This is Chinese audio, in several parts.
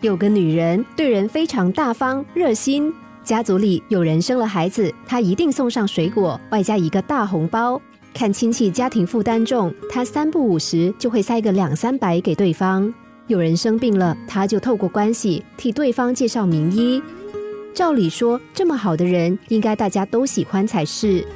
有个女人对人非常大方热心，家族里有人生了孩子，她一定送上水果，外加一个大红包。看亲戚家庭负担重，她三不五时就会塞个两三百给对方。有人生病了，她就透过关系替对方介绍名医。照理说，这么好的人，应该大家都喜欢才是。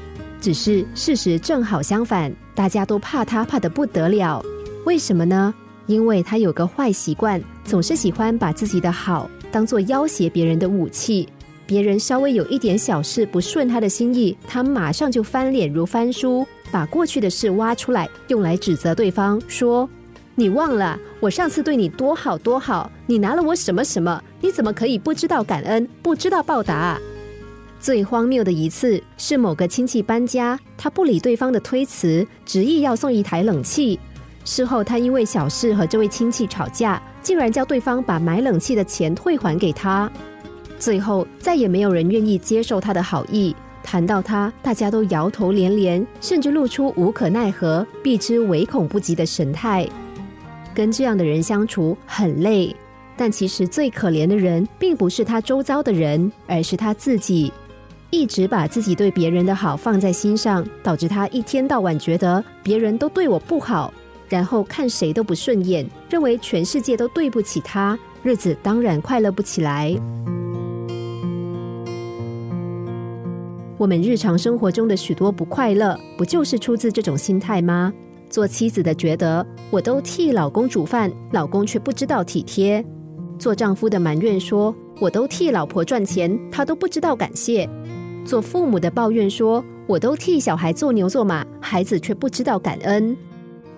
只是事实正好相反，大家都怕她，怕得不得了。为什么呢？因为他有个坏习惯，总是喜欢把自己的好当做要挟别人的武器。别人稍微有一点小事不顺他的心意，他马上就翻脸如翻书，把过去的事挖出来，用来指责对方，说：“你忘了我上次对你多好多好，你拿了我什么什么？你怎么可以不知道感恩，不知道报答？”最荒谬的一次是某个亲戚搬家，他不理对方的推辞，执意要送一台冷气。事后他因为小事和这位亲戚吵架，竟然叫对方把买冷气的钱退还给他。最后再也没有人愿意接受他的好意，谈到他，大家都摇头连连，甚至露出无可奈何、避之唯恐不及的神态。跟这样的人相处很累，但其实最可怜的人，并不是他周遭的人，而是他自己。一直把自己对别人的好放在心上，导致他一天到晚觉得别人都对我不好，然后看谁都不顺眼，认为全世界都对不起他，日子当然快乐不起来。我们日常生活中的许多不快乐，不就是出自这种心态吗？做妻子的觉得我都替老公煮饭，老公却不知道体贴；做丈夫的埋怨说我都替老婆赚钱，他都不知道感谢。做父母的抱怨说：“我都替小孩做牛做马，孩子却不知道感恩。”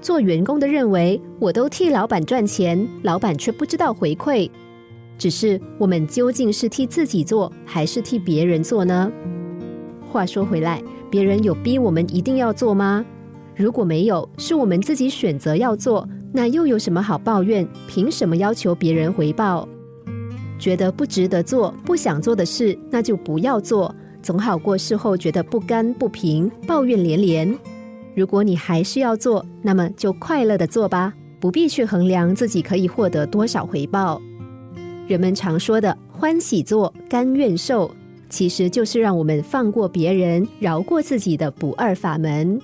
做员工的认为：“我都替老板赚钱，老板却不知道回馈。”只是我们究竟是替自己做，还是替别人做呢？话说回来，别人有逼我们一定要做吗？如果没有，是我们自己选择要做，那又有什么好抱怨？凭什么要求别人回报？觉得不值得做、不想做的事，那就不要做。总好过事后觉得不甘不平、抱怨连连。如果你还是要做，那么就快乐的做吧，不必去衡量自己可以获得多少回报。人们常说的“欢喜做，甘愿受”，其实就是让我们放过别人、饶过自己的不二法门。